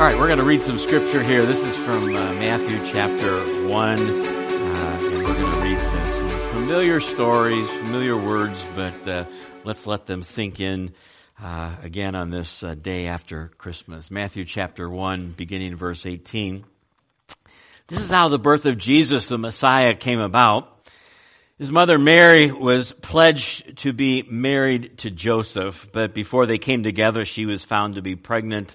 All right, we're going to read some scripture here. This is from uh, Matthew chapter 1, uh, and we're going to read some familiar stories, familiar words, but uh, let's let them sink in uh, again on this uh, day after Christmas. Matthew chapter 1, beginning verse 18. This is how the birth of Jesus, the Messiah, came about. His mother Mary was pledged to be married to Joseph, but before they came together, she was found to be pregnant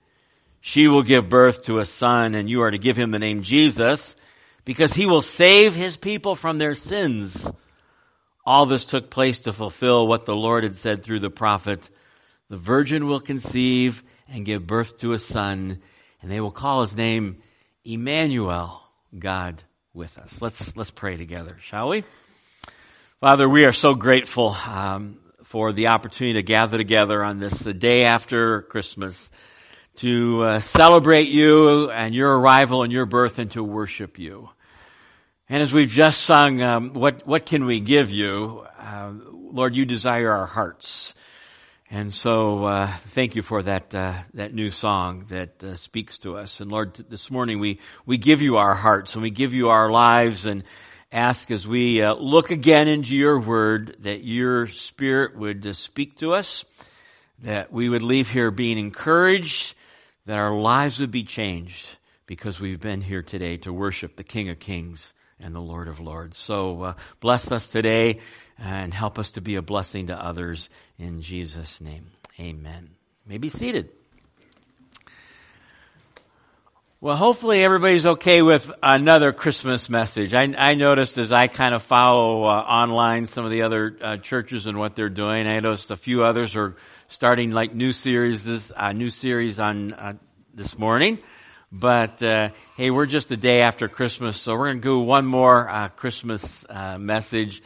She will give birth to a son and you are to give him the name Jesus because he will save his people from their sins. All this took place to fulfill what the Lord had said through the prophet. The virgin will conceive and give birth to a son and they will call his name Emmanuel, God with us. Let's, let's pray together, shall we? Father, we are so grateful um, for the opportunity to gather together on this day after Christmas to uh, celebrate you and your arrival and your birth and to worship you. And as we've just sung, um, what what can we give you, uh, Lord? You desire our hearts, and so uh, thank you for that uh, that new song that uh, speaks to us. And Lord, this morning we we give you our hearts and we give you our lives and ask as we uh, look again into your word that your spirit would speak to us, that we would leave here being encouraged that our lives would be changed because we've been here today to worship the King of Kings and the Lord of Lords. So uh, bless us today and help us to be a blessing to others in Jesus' name. Amen. You may be seated. Well, hopefully everybody's okay with another Christmas message. I, I noticed as I kind of follow uh, online some of the other uh, churches and what they're doing, I noticed a few others are starting like new series, this uh, new series on uh, this morning. But uh, hey, we're just a day after Christmas, so we're going to do one more uh, Christmas message.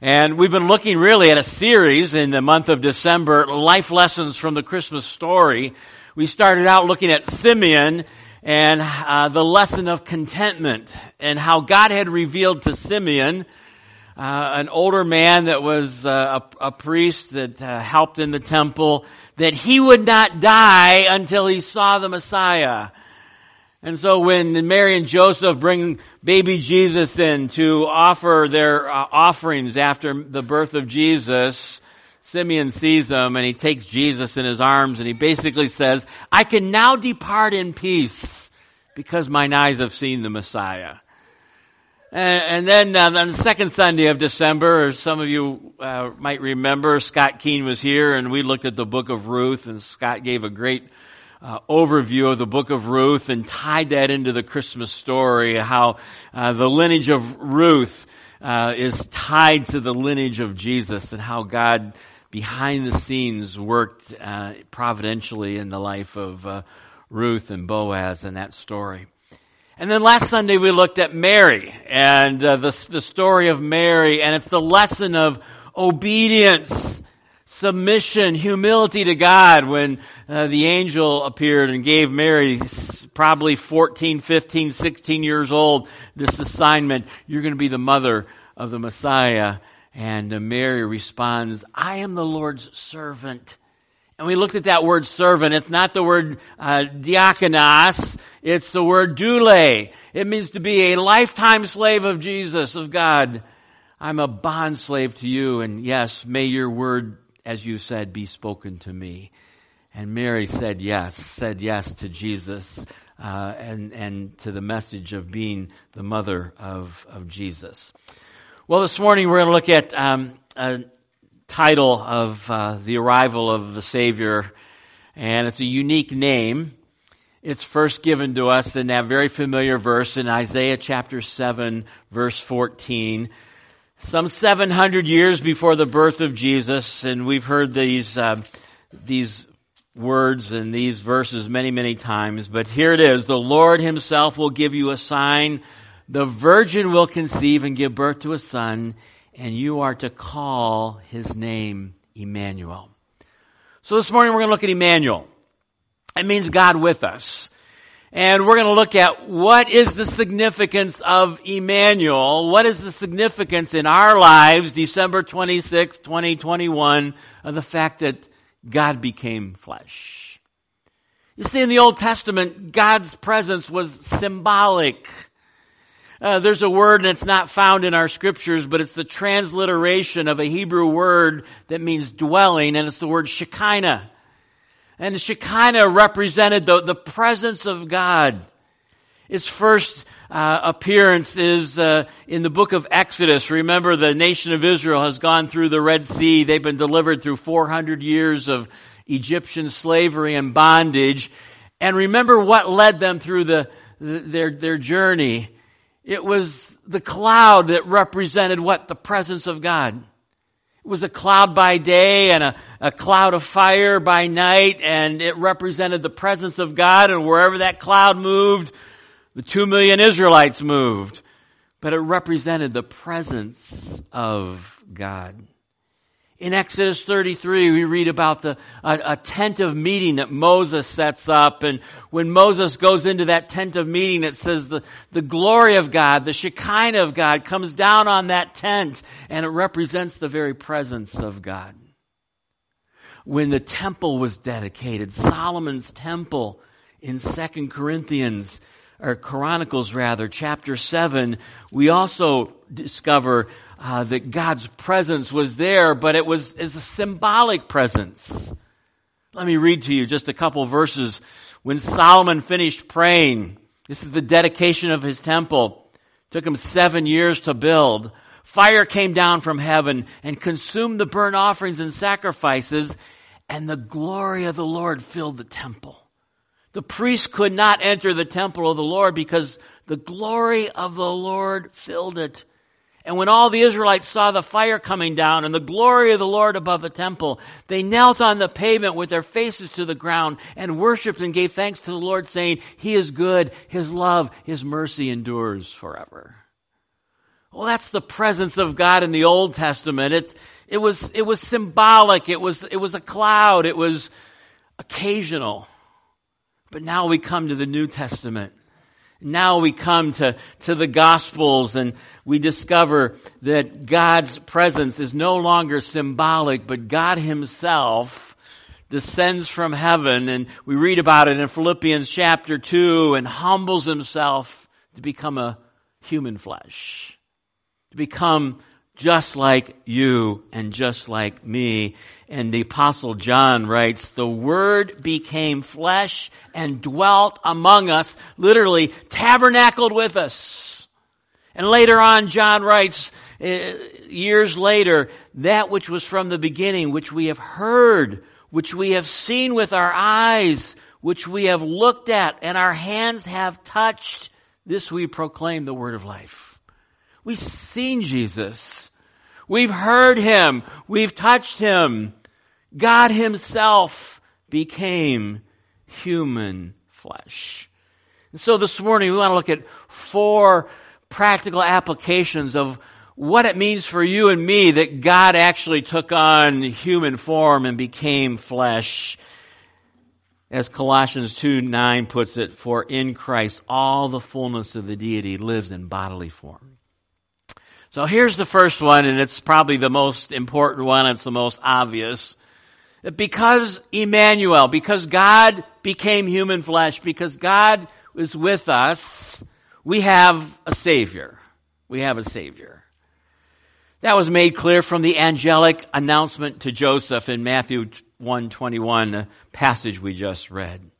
And we've been looking really at a series in the month of December, life lessons from the Christmas story. We started out looking at Simeon and uh, the lesson of contentment and how God had revealed to Simeon uh, an older man that was uh, a, a, priest that uh, helped in the temple, that he would not die until he saw the Messiah. And so when Mary and Joseph bring baby Jesus in to offer their uh, offerings after the birth of Jesus, Simeon sees him and he takes Jesus in his arms and he basically says, I can now depart in peace because mine eyes have seen the Messiah. And, then uh, on the second Sunday of December, as some of you uh, might remember, Scott Keene was here and we looked at the book of Ruth and Scott gave a great uh, overview of the book of Ruth and tied that into the Christmas story, how uh, the lineage of Ruth uh, is tied to the lineage of Jesus and how God behind the scenes worked uh, providentially in the life of Ruth and Boaz in that story. And then last Sunday we looked at Mary and uh, the, the story of Mary and it's the lesson of obedience, submission, humility to God when uh, the angel appeared and gave Mary probably 14, 15, 16 years old this assignment. You're going to be the mother of the Messiah. And uh, Mary responds, I am the Lord's servant. And we looked at that word servant. It's not the word uh, diakonos. It's the word doule. It means to be a lifetime slave of Jesus, of God. I'm a bond slave to you. And yes, may your word, as you said, be spoken to me. And Mary said yes, said yes to Jesus, uh, and, and to the message of being the mother of, of Jesus. Well, this morning we're going to look at um, a, title of uh, the arrival of the Savior, and it's a unique name. It's first given to us in that very familiar verse in Isaiah chapter 7, verse 14. Some 700 years before the birth of Jesus, and we've heard these, uh, these words and these verses many, many times, but here it is. The Lord himself will give you a sign. The virgin will conceive and give birth to a son, and you are to call his name Emmanuel. So this morning we're going to look at Emmanuel. It means God with us. And we're going to look at what is the significance of Emmanuel? What is the significance in our lives, December 26, 2021, of the fact that God became flesh? You see, in the Old Testament, God's presence was symbolic. Uh, there's a word it's not found in our scriptures, but it's the transliteration of a Hebrew word that means dwelling, and it's the word Shekinah. And Shekinah represented the, the presence of God. Its first uh, appearance is uh, in the book of Exodus. Remember, the nation of Israel has gone through the Red Sea. They've been delivered through 400 years of Egyptian slavery and bondage. And remember what led them through the their, their journey. It was the cloud that represented what? The presence of God. It was a cloud by day and a, a cloud of fire by night, and it represented the presence of God, and wherever that cloud moved, the two million Israelites moved. But it represented the presence of God. In Exodus 33, we read about the, a, a, tent of meeting that Moses sets up. And when Moses goes into that tent of meeting, it says the, the glory of God, the Shekinah of God comes down on that tent and it represents the very presence of God. When the temple was dedicated, Solomon's temple in Second Corinthians, or Chronicles rather, chapter 7, we also discover uh, that God's presence was there, but it was as a symbolic presence. Let me read to you just a couple verses. When Solomon finished praying, this is the dedication of his temple. It took him seven years to build. Fire came down from heaven and consumed the burnt offerings and sacrifices, and the glory of the Lord filled the temple. The priests could not enter the temple of the Lord because the glory of the Lord filled it. And when all the Israelites saw the fire coming down and the glory of the Lord above the temple, they knelt on the pavement with their faces to the ground and worshiped and gave thanks to the Lord saying, He is good, His love, His mercy endures forever. Well, that's the presence of God in the Old Testament. It, it was, it was symbolic. It was, it was a cloud. It was occasional. But now we come to the New Testament now we come to, to the Gospels and we discover that God's presence is no longer symbolic, but God Himself descends from heaven. And we read about it in Philippians chapter 2 and humbles Himself to become a human flesh, to become just like you and just like me. And the apostle John writes, the word became flesh and dwelt among us, literally tabernacled with us. And later on, John writes, uh, years later, that which was from the beginning, which we have heard, which we have seen with our eyes, which we have looked at and our hands have touched, this we proclaim the word of life. We've seen Jesus. We've heard him. We've touched him. God himself became human flesh. And so this morning we want to look at four practical applications of what it means for you and me that God actually took on human form and became flesh. As Colossians 2 9 puts it, for in Christ all the fullness of the deity lives in bodily form. So here's the first one, and it's probably the most important one, it's the most obvious. Because Emmanuel, because God became human flesh, because God was with us, we have a Savior. We have a Savior. That was made clear from the angelic announcement to Joseph in Matthew 121, the passage we just read.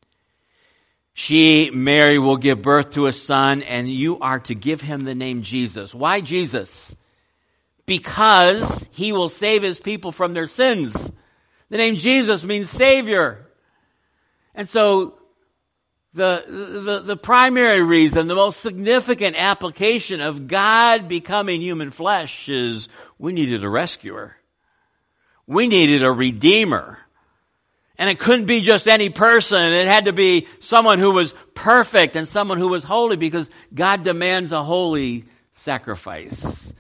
She, Mary, will give birth to a son and you are to give him the name Jesus. Why Jesus? Because he will save his people from their sins. The name Jesus means Savior. And so, the, the, the primary reason, the most significant application of God becoming human flesh is we needed a rescuer. We needed a redeemer. And it couldn't be just any person. It had to be someone who was perfect and someone who was holy because God demands a holy sacrifice.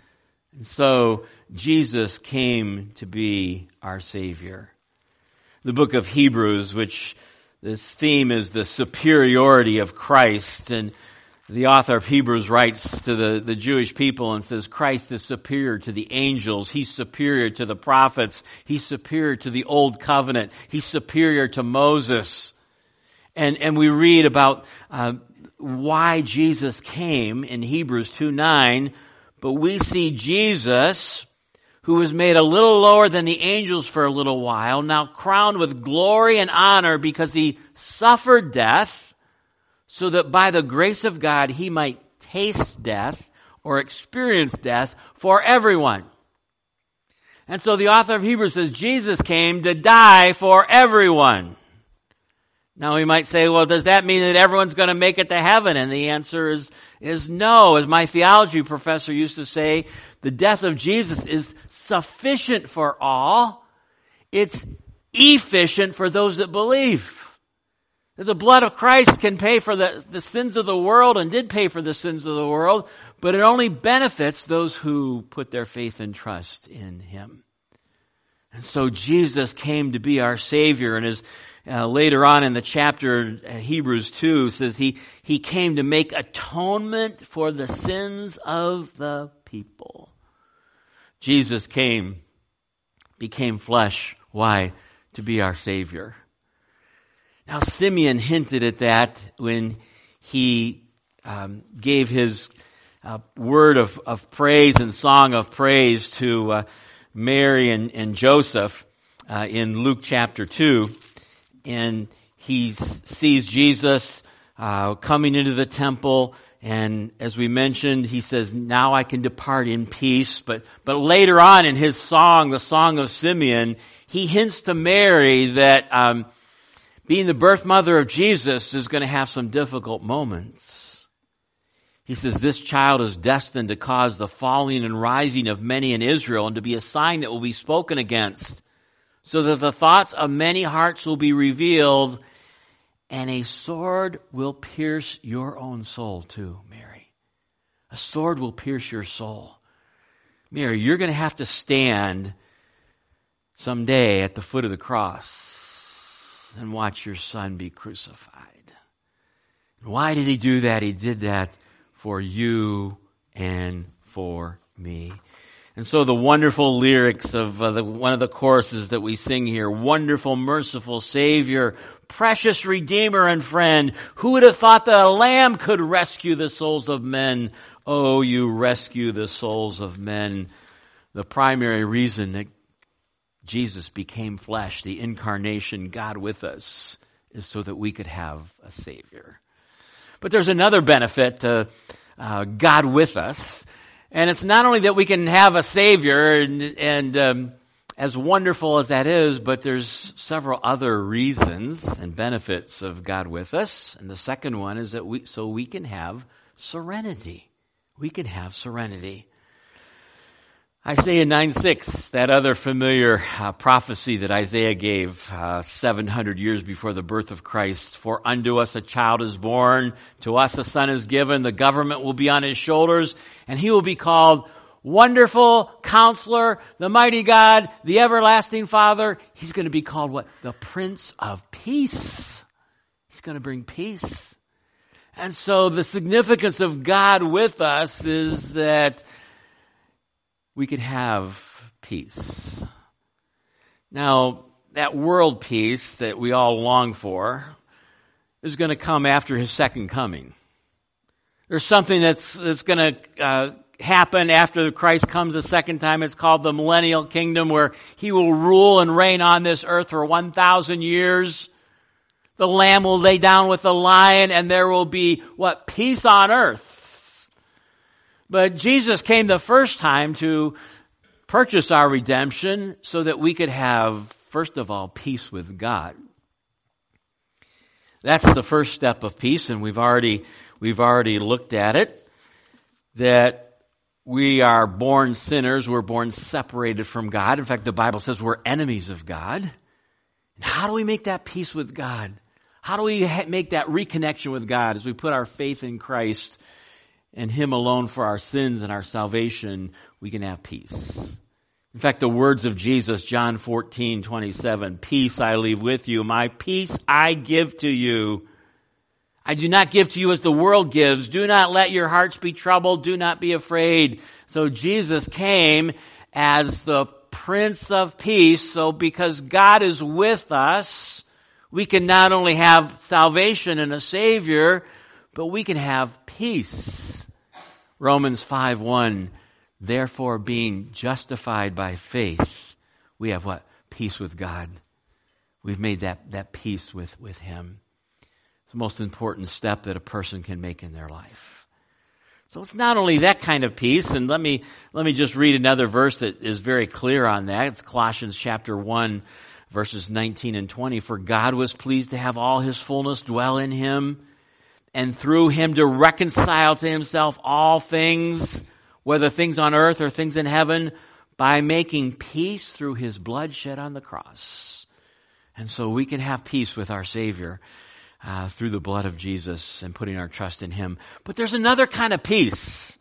And so Jesus came to be our Savior. The book of Hebrews, which this theme is the superiority of Christ and the author of Hebrews writes to the, the Jewish people and says, Christ is superior to the angels. He's superior to the prophets. He's superior to the old covenant. He's superior to Moses. And, and we read about uh, why Jesus came in Hebrews 2 9, but we see Jesus who was made a little lower than the angels for a little while, now crowned with glory and honor because he suffered death, so that by the grace of God he might taste death or experience death for everyone. And so the author of Hebrews says Jesus came to die for everyone. Now we might say, well, does that mean that everyone's going to make it to heaven? And the answer is, is no. As my theology professor used to say, the death of Jesus is sufficient for all. It's efficient for those that believe. The blood of Christ can pay for the, the sins of the world and did pay for the sins of the world, but it only benefits those who put their faith and trust in Him. And so Jesus came to be our Savior and as uh, later on in the chapter, uh, Hebrews 2 says he, he came to make atonement for the sins of the people. Jesus came, became flesh. Why? To be our Savior. Now, Simeon hinted at that when he um, gave his uh, word of, of praise and song of praise to uh, Mary and, and Joseph uh, in Luke chapter 2. And he sees Jesus uh, coming into the temple and as we mentioned, he says, now I can depart in peace. But, but later on in his song, the Song of Simeon, he hints to Mary that, um, being the birth mother of Jesus is going to have some difficult moments. He says, this child is destined to cause the falling and rising of many in Israel and to be a sign that will be spoken against so that the thoughts of many hearts will be revealed and a sword will pierce your own soul too, Mary. A sword will pierce your soul. Mary, you're going to have to stand someday at the foot of the cross and watch your son be crucified. Why did he do that? He did that for you and for me. And so the wonderful lyrics of uh, the, one of the choruses that we sing here, wonderful, merciful Savior, precious Redeemer and friend. Who would have thought that a lamb could rescue the souls of men? Oh, you rescue the souls of men. The primary reason that Jesus became flesh, the incarnation, God with us, is so that we could have a Savior. But there's another benefit to uh, God with us. And it's not only that we can have a Savior and, and um, as wonderful as that is, but there's several other reasons and benefits of God with us. And the second one is that we, so we can have serenity. We can have serenity. Isaiah 9 6, that other familiar uh, prophecy that Isaiah gave uh, 700 years before the birth of Christ. For unto us a child is born, to us a son is given, the government will be on his shoulders, and he will be called Wonderful Counselor, the Mighty God, the Everlasting Father. He's going to be called what? The Prince of Peace. He's going to bring peace. And so the significance of God with us is that we could have peace. Now, that world peace that we all long for is going to come after his second coming. There's something that's, that's going to uh, happen after Christ comes a second time. It's called the millennial kingdom where he will rule and reign on this earth for 1,000 years. The lamb will lay down with the lion and there will be what? Peace on earth. But Jesus came the first time to purchase our redemption so that we could have, first of all, peace with God. That's the first step of peace and we've already, we've already looked at it. That we are born sinners. We're born separated from God. In fact, the Bible says we're enemies of God. And how do we make that peace with God? How do we make that reconnection with God as we put our faith in Christ and Him alone for our sins and our salvation? We can have peace. In fact, the words of Jesus, John 14, 27, peace I leave with you, my peace I give to you. I do not give to you as the world gives. Do not let your hearts be troubled. Do not be afraid. So Jesus came as the Prince of Peace. So because God is with us, we can not only have salvation and a Savior, but we can have peace. Romans 5, 1 Therefore, being justified by faith, we have what? Peace with God. We've made that, that peace with, with Him. It's the most important step that a person can make in their life. So it's not only that kind of peace, and let me, let me just read another verse that is very clear on that. It's Colossians chapter 1, verses 19 and 20. For God was pleased to have all His fullness dwell in Him, and through Him to reconcile to Himself all things, whether things on earth or things in heaven, by making peace through his blood shed on the cross. And so we can have peace with our Savior uh, through the blood of Jesus and putting our trust in him. But there's another kind of peace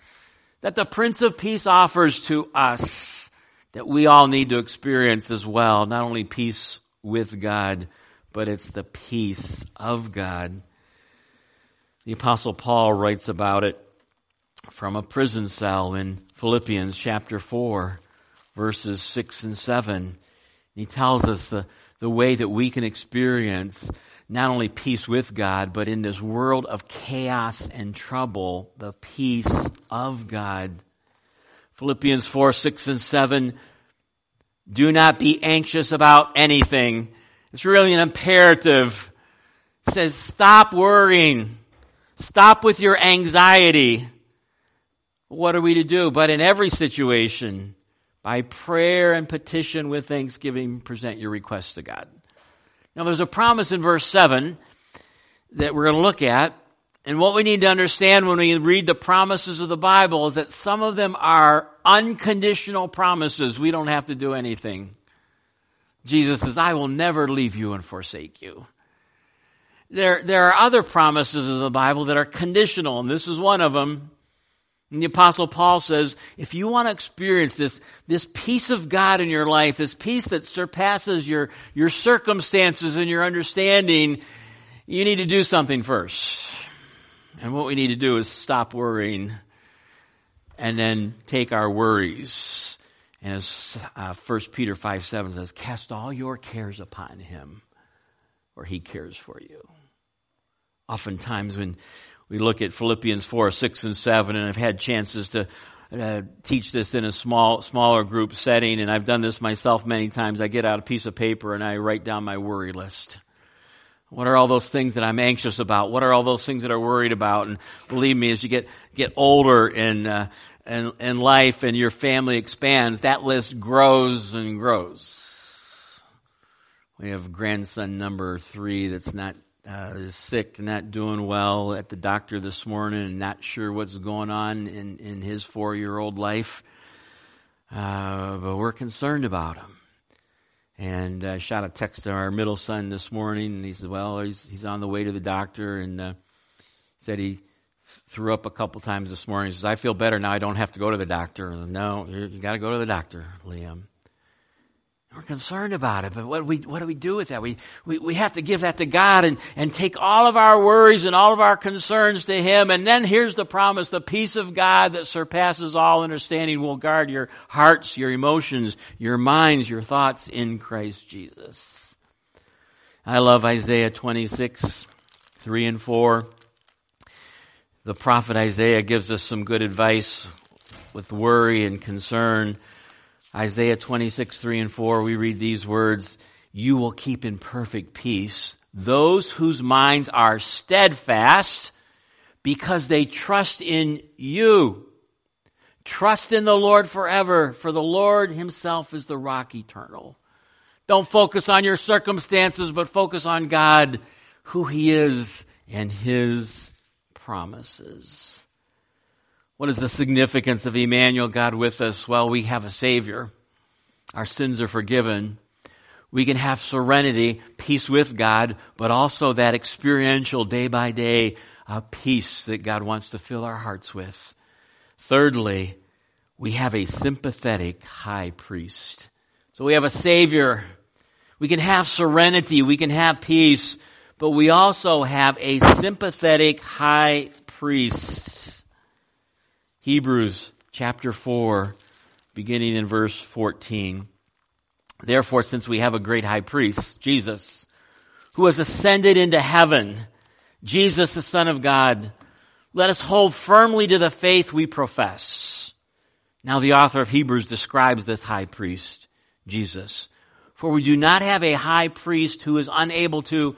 that the Prince of Peace offers to us that we all need to experience as well. Not only peace with God, but it's the peace of God. The apostle Paul writes about it from a prison cell in Philippians chapter 4, verses 6 and 7. He tells us the, the way that we can experience not only peace with God, but in this world of chaos and trouble, the peace of God. Philippians 4, 6 and 7. Do not be anxious about anything. It's really an imperative. It says stop worrying. Stop with your anxiety. What are we to do? But in every situation, by prayer and petition with thanksgiving, present your requests to God. Now there's a promise in verse 7 that we're going to look at. And what we need to understand when we read the promises of the Bible is that some of them are unconditional promises. We don't have to do anything. Jesus says, I will never leave you and forsake you. There, there are other promises of the Bible that are conditional, and this is one of them. And the apostle Paul says, if you want to experience this, this peace of God in your life, this peace that surpasses your, your circumstances and your understanding, you need to do something first. And what we need to do is stop worrying and then take our worries. And as uh, 1 Peter 5 7 says, cast all your cares upon him, or he cares for you. Oftentimes when we look at Philippians 4, 6, and 7, and I've had chances to uh, teach this in a small, smaller group setting, and I've done this myself many times. I get out a piece of paper and I write down my worry list. What are all those things that I'm anxious about? What are all those things that I'm worried about? And believe me, as you get get older in uh, life and your family expands, that list grows and grows. We have grandson number three that's not uh, is sick, not doing well at the doctor this morning, and not sure what's going on in, in his four year old life. Uh, but we're concerned about him. And I shot a text to our middle son this morning, and he said, "Well, he's he's on the way to the doctor," and uh, said he threw up a couple times this morning. He says, "I feel better now. I don't have to go to the doctor." no, you got to go to the doctor, Liam. We're concerned about it, but what do we, what do we do with that? We, we, we have to give that to God and, and take all of our worries and all of our concerns to Him. And then here's the promise, the peace of God that surpasses all understanding will guard your hearts, your emotions, your minds, your thoughts in Christ Jesus. I love Isaiah 26, 3 and 4. The prophet Isaiah gives us some good advice with worry and concern. Isaiah 26, 3 and 4, we read these words, You will keep in perfect peace those whose minds are steadfast because they trust in you. Trust in the Lord forever, for the Lord himself is the rock eternal. Don't focus on your circumstances, but focus on God, who he is, and his promises. What is the significance of Emmanuel, God with us? Well, we have a Savior. Our sins are forgiven. We can have serenity, peace with God, but also that experiential day by day uh, peace that God wants to fill our hearts with. Thirdly, we have a sympathetic high priest. So we have a savior. We can have serenity. We can have peace, but we also have a sympathetic high priest. Hebrews chapter 4, beginning in verse 14. Therefore, since we have a great high priest, Jesus, who has ascended into heaven, Jesus the Son of God, let us hold firmly to the faith we profess. Now the author of Hebrews describes this high priest, Jesus. For we do not have a high priest who is unable to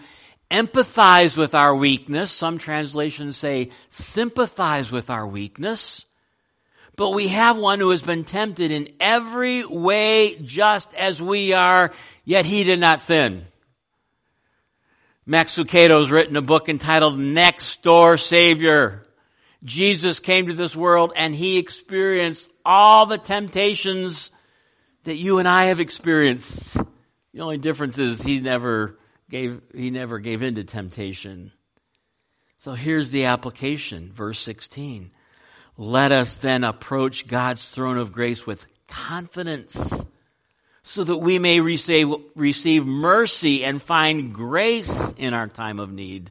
empathize with our weakness. Some translations say sympathize with our weakness. But we have one who has been tempted in every way just as we are, yet he did not sin. Max Lucado has written a book entitled Next Door Savior. Jesus came to this world and he experienced all the temptations that you and I have experienced. The only difference is he never gave, he never gave in to temptation. So here's the application, verse 16. Let us then approach God's throne of grace with confidence so that we may receive, receive mercy and find grace in our time of need.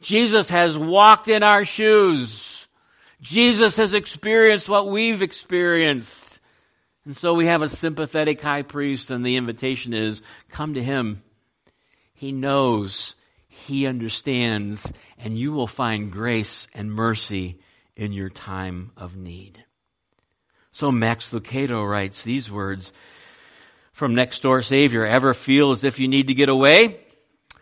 Jesus has walked in our shoes. Jesus has experienced what we've experienced. And so we have a sympathetic high priest and the invitation is come to him. He knows, he understands, and you will find grace and mercy in your time of need. So Max Lucado writes these words from next door Savior. Ever feel as if you need to get away?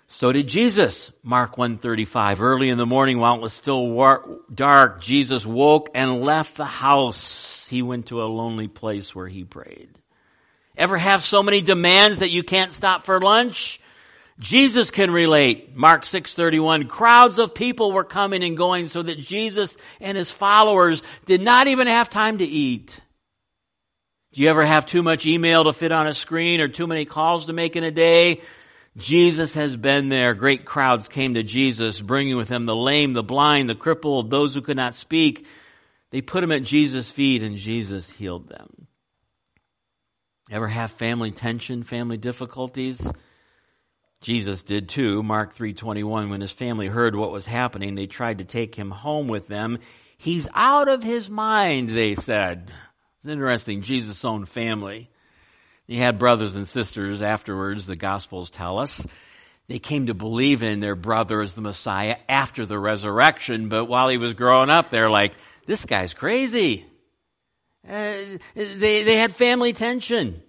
So did Jesus. Mark 135. Early in the morning while it was still war- dark, Jesus woke and left the house. He went to a lonely place where he prayed. Ever have so many demands that you can't stop for lunch? Jesus can relate. Mark 6:31 crowds of people were coming and going so that Jesus and his followers did not even have time to eat. Do you ever have too much email to fit on a screen or too many calls to make in a day? Jesus has been there. Great crowds came to Jesus, bringing with them the lame, the blind, the crippled, those who could not speak. They put them at Jesus' feet and Jesus healed them. Ever have family tension, family difficulties? Jesus did too. Mark 3:21 when his family heard what was happening, they tried to take him home with them. He's out of his mind, they said. It's interesting, Jesus' own family. He had brothers and sisters afterwards, the gospels tell us. They came to believe in their brother as the Messiah after the resurrection, but while he was growing up, they're like, this guy's crazy. Uh, they, they had family tension.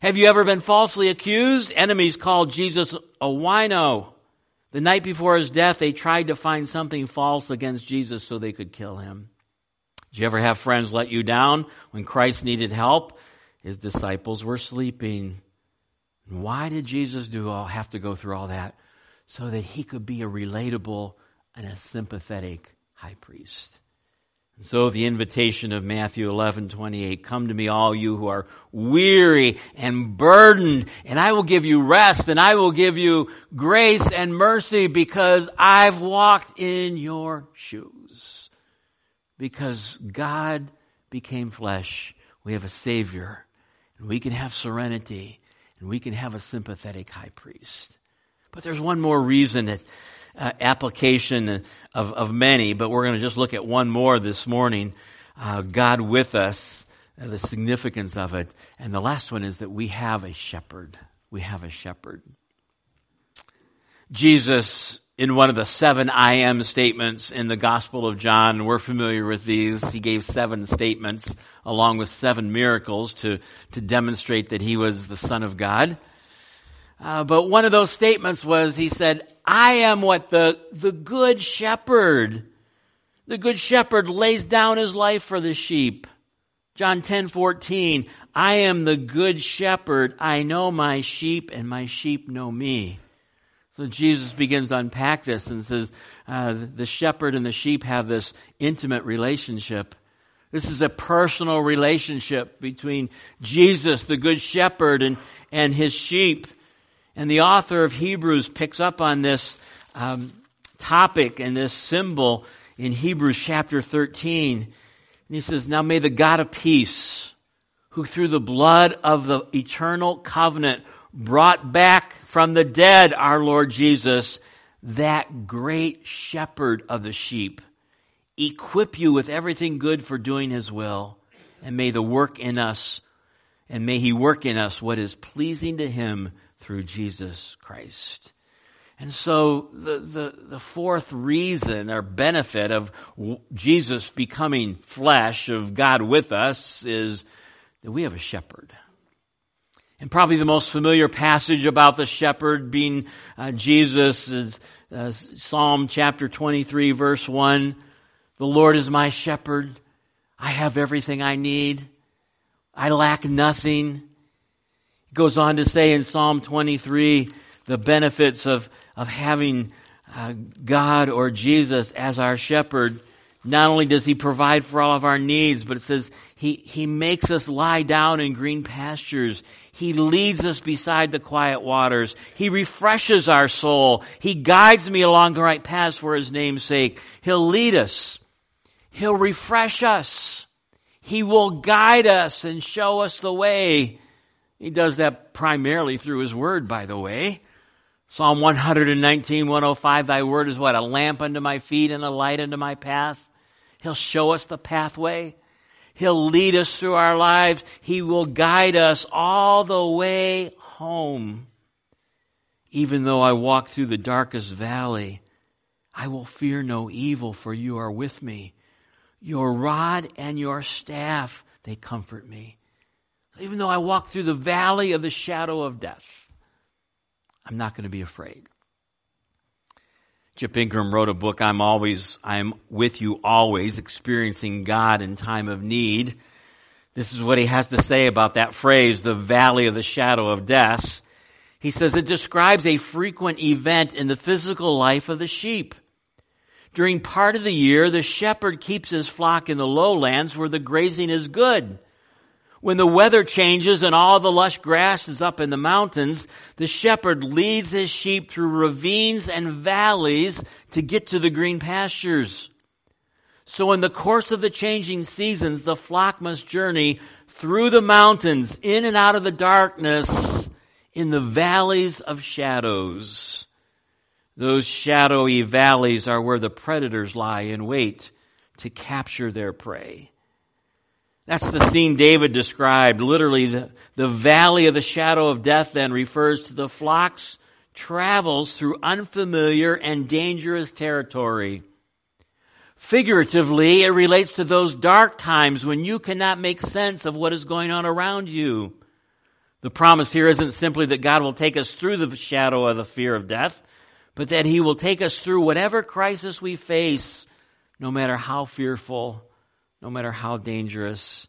Have you ever been falsely accused? Enemies called Jesus a wino. The night before his death, they tried to find something false against Jesus so they could kill him. Did you ever have friends let you down when Christ needed help? His disciples were sleeping. Why did Jesus do all, have to go through all that? So that he could be a relatable and a sympathetic high priest. So the invitation of Matthew 11, 28, come to me all you who are weary and burdened, and I will give you rest, and I will give you grace and mercy because I've walked in your shoes. Because God became flesh. We have a Savior, and we can have serenity, and we can have a sympathetic high priest. But there's one more reason that uh, application of, of many, but we're going to just look at one more this morning. Uh, God with us, uh, the significance of it. And the last one is that we have a shepherd. We have a shepherd. Jesus, in one of the seven I am statements in the Gospel of John, we're familiar with these. He gave seven statements along with seven miracles to, to demonstrate that he was the Son of God. Uh, but one of those statements was, he said, I am what the, the good shepherd. The good shepherd lays down his life for the sheep. John 10, 14, I am the good shepherd. I know my sheep and my sheep know me. So Jesus begins to unpack this and says, uh, the shepherd and the sheep have this intimate relationship. This is a personal relationship between Jesus, the Good Shepherd, and, and his sheep. And the author of Hebrews picks up on this um, topic and this symbol in Hebrews chapter 13. And he says, Now may the God of peace, who through the blood of the eternal covenant brought back from the dead our Lord Jesus, that great shepherd of the sheep, equip you with everything good for doing his will, and may the work in us, and may he work in us what is pleasing to him through Jesus Christ. And so the, the, the fourth reason or benefit of Jesus becoming flesh, of God with us, is that we have a shepherd. And probably the most familiar passage about the shepherd being uh, Jesus is uh, Psalm chapter 23 verse 1. The Lord is my shepherd. I have everything I need. I lack nothing. Goes on to say in Psalm 23 the benefits of, of having uh, God or Jesus as our shepherd. Not only does he provide for all of our needs, but it says he, he makes us lie down in green pastures. He leads us beside the quiet waters. He refreshes our soul. He guides me along the right paths for his name's sake. He'll lead us He'll refresh us. He will guide us and show us the way. He does that primarily through His Word, by the way. Psalm 119, 105, Thy Word is what? A lamp unto my feet and a light unto my path. He'll show us the pathway. He'll lead us through our lives. He will guide us all the way home. Even though I walk through the darkest valley, I will fear no evil, for you are with me. Your rod and your staff, they comfort me. Even though I walk through the valley of the shadow of death, I'm not going to be afraid. Chip Ingram wrote a book, I'm always, I'm with you always, experiencing God in time of need. This is what he has to say about that phrase, the valley of the shadow of death. He says it describes a frequent event in the physical life of the sheep. During part of the year, the shepherd keeps his flock in the lowlands where the grazing is good. When the weather changes and all the lush grass is up in the mountains, the shepherd leads his sheep through ravines and valleys to get to the green pastures. So in the course of the changing seasons, the flock must journey through the mountains, in and out of the darkness, in the valleys of shadows. Those shadowy valleys are where the predators lie in wait to capture their prey. That's the scene David described. Literally, the, the valley of the shadow of death then refers to the flock's travels through unfamiliar and dangerous territory. Figuratively, it relates to those dark times when you cannot make sense of what is going on around you. The promise here isn't simply that God will take us through the shadow of the fear of death, but that He will take us through whatever crisis we face, no matter how fearful, no matter how dangerous.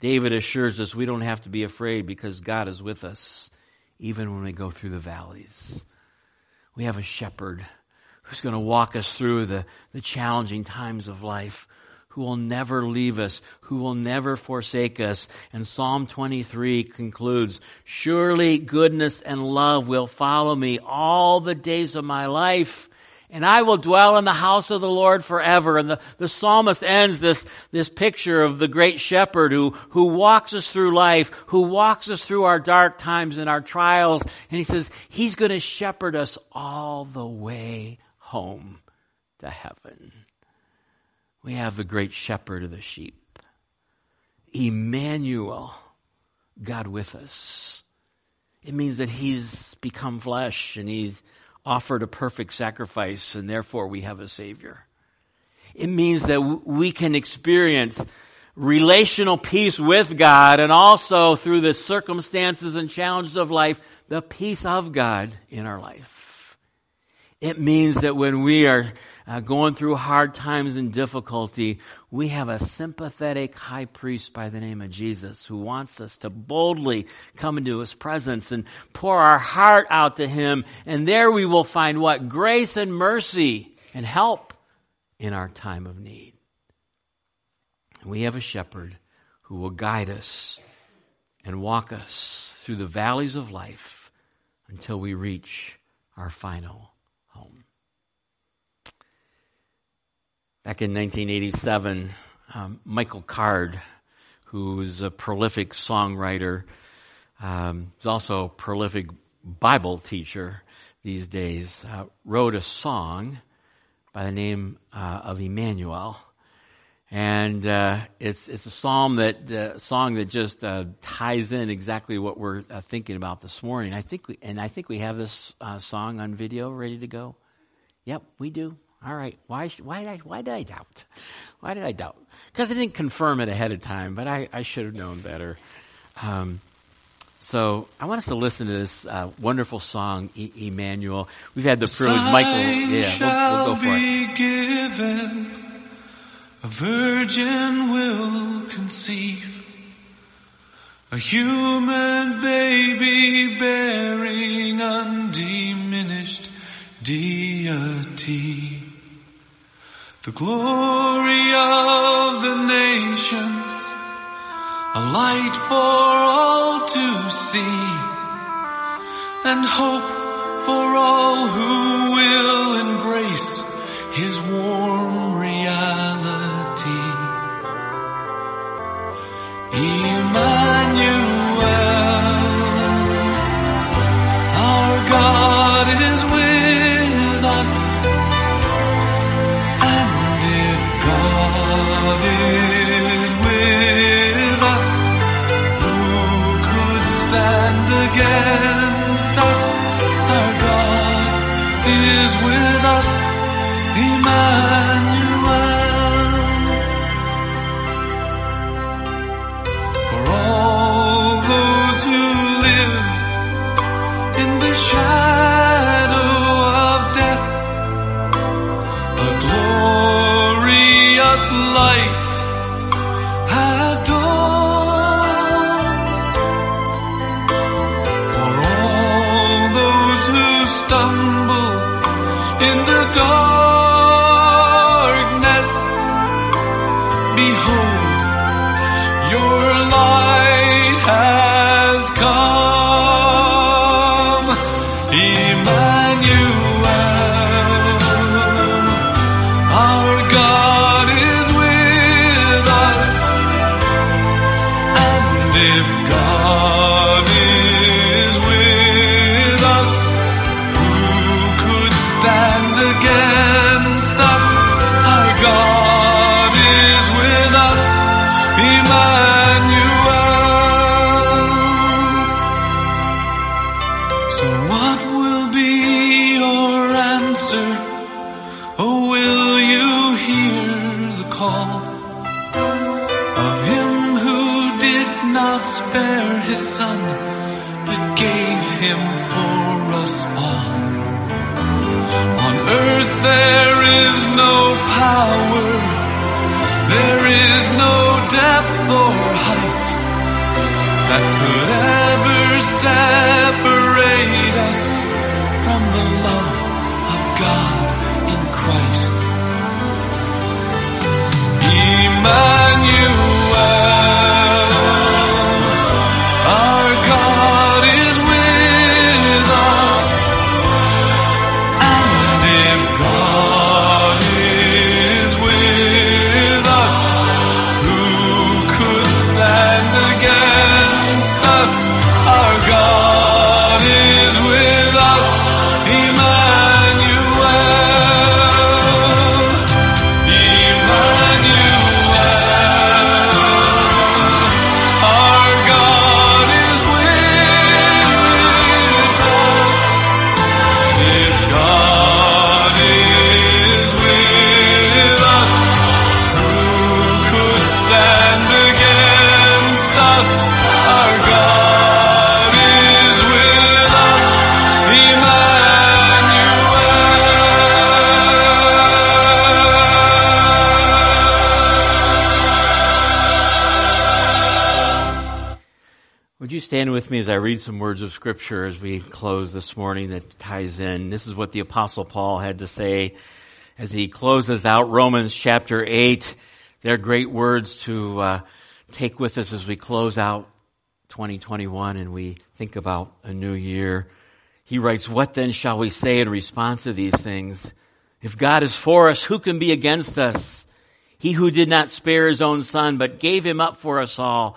David assures us we don't have to be afraid because God is with us, even when we go through the valleys. We have a shepherd who's going to walk us through the, the challenging times of life who will never leave us, who will never forsake us. And Psalm 23 concludes, Surely goodness and love will follow me all the days of my life, and I will dwell in the house of the Lord forever. And the, the psalmist ends this, this picture of the great shepherd who, who walks us through life, who walks us through our dark times and our trials. And he says, He's going to shepherd us all the way home to heaven we have the great shepherd of the sheep. Emmanuel, God with us. It means that he's become flesh and he's offered a perfect sacrifice and therefore we have a savior. It means that we can experience relational peace with God and also through the circumstances and challenges of life, the peace of God in our life. It means that when we are uh, going through hard times and difficulty, we have a sympathetic high priest by the name of Jesus who wants us to boldly come into his presence and pour our heart out to him. And there we will find what? Grace and mercy and help in our time of need. We have a shepherd who will guide us and walk us through the valleys of life until we reach our final home. Back in 1987, um, Michael Card, who's a prolific songwriter, um, is also a prolific Bible teacher these days, uh, wrote a song by the name uh, of Emmanuel. And uh, it's it's a psalm that uh, song that just uh, ties in exactly what we're uh, thinking about this morning. I think we, and I think we have this uh, song on video ready to go. Yep, we do. All right. Why why did I, why did I doubt? Why did I doubt? Because I didn't confirm it ahead of time, but I, I should have known better. Um, so I want us to listen to this uh, wonderful song, e- Emmanuel. We've had the privilege, Michael. Yeah, we'll, we'll go for it. A virgin will conceive a human baby bearing undiminished deity. The glory of the nations, a light for all to see, and hope for all who will embrace his warm reality. Emmanuel, your with me as I read some words of scripture as we close this morning that ties in? This is what the apostle Paul had to say as he closes out Romans chapter 8 They're great words to uh, take with us as we close out 2021 and we think about a new year. He writes, What then shall we say in response to these things? If God is for us, who can be against us? He who did not spare his own son, but gave him up for us all,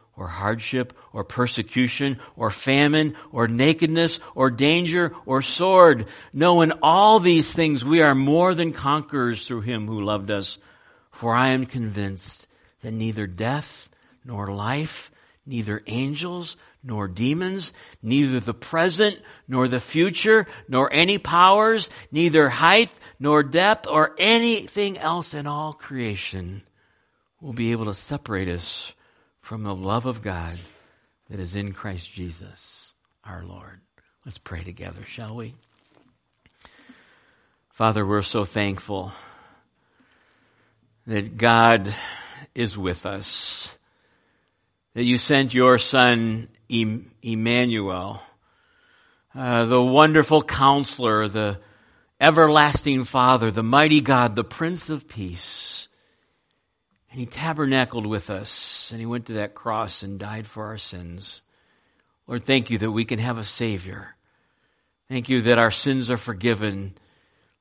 or hardship or persecution or famine or nakedness or danger or sword? No, in all these things we are more than conquerors through him who loved us. For I am convinced that neither death nor life, neither angels nor demons, neither the present nor the future, nor any powers, neither height nor depth or anything else in all creation will be able to separate us from the love of God that is in Christ Jesus, our Lord. Let's pray together, shall we? Father, we're so thankful that God is with us, that you sent your son Emmanuel, uh, the wonderful counselor, the everlasting Father, the mighty God, the Prince of Peace. And he tabernacled with us and he went to that cross and died for our sins. Lord, thank you that we can have a Savior. Thank you that our sins are forgiven.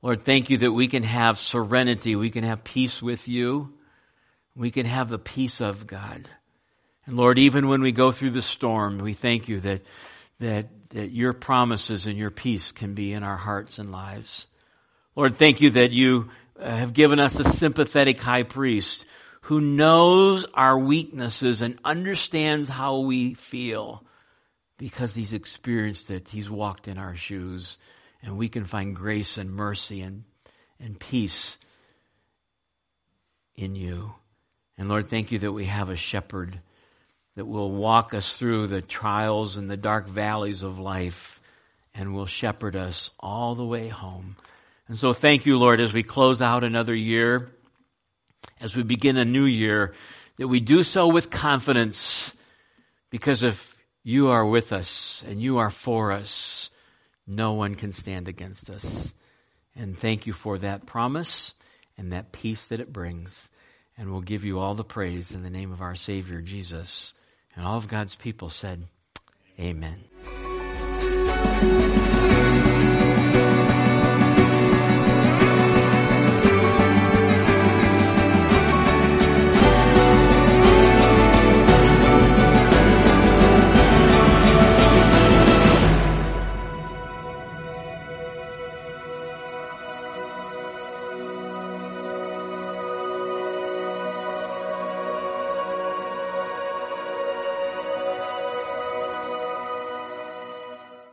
Lord, thank you that we can have serenity. We can have peace with you. We can have the peace of God. And Lord, even when we go through the storm, we thank you that, that, that your promises and your peace can be in our hearts and lives. Lord, thank you that you uh, have given us a sympathetic high priest who knows our weaknesses and understands how we feel because he's experienced it. He's walked in our shoes and we can find grace and mercy and, and peace in you. And Lord, thank you that we have a shepherd that will walk us through the trials and the dark valleys of life and will shepherd us all the way home. And so thank you, Lord, as we close out another year, as we begin a new year, that we do so with confidence because if you are with us and you are for us, no one can stand against us. And thank you for that promise and that peace that it brings. And we'll give you all the praise in the name of our Savior, Jesus. And all of God's people said, Amen.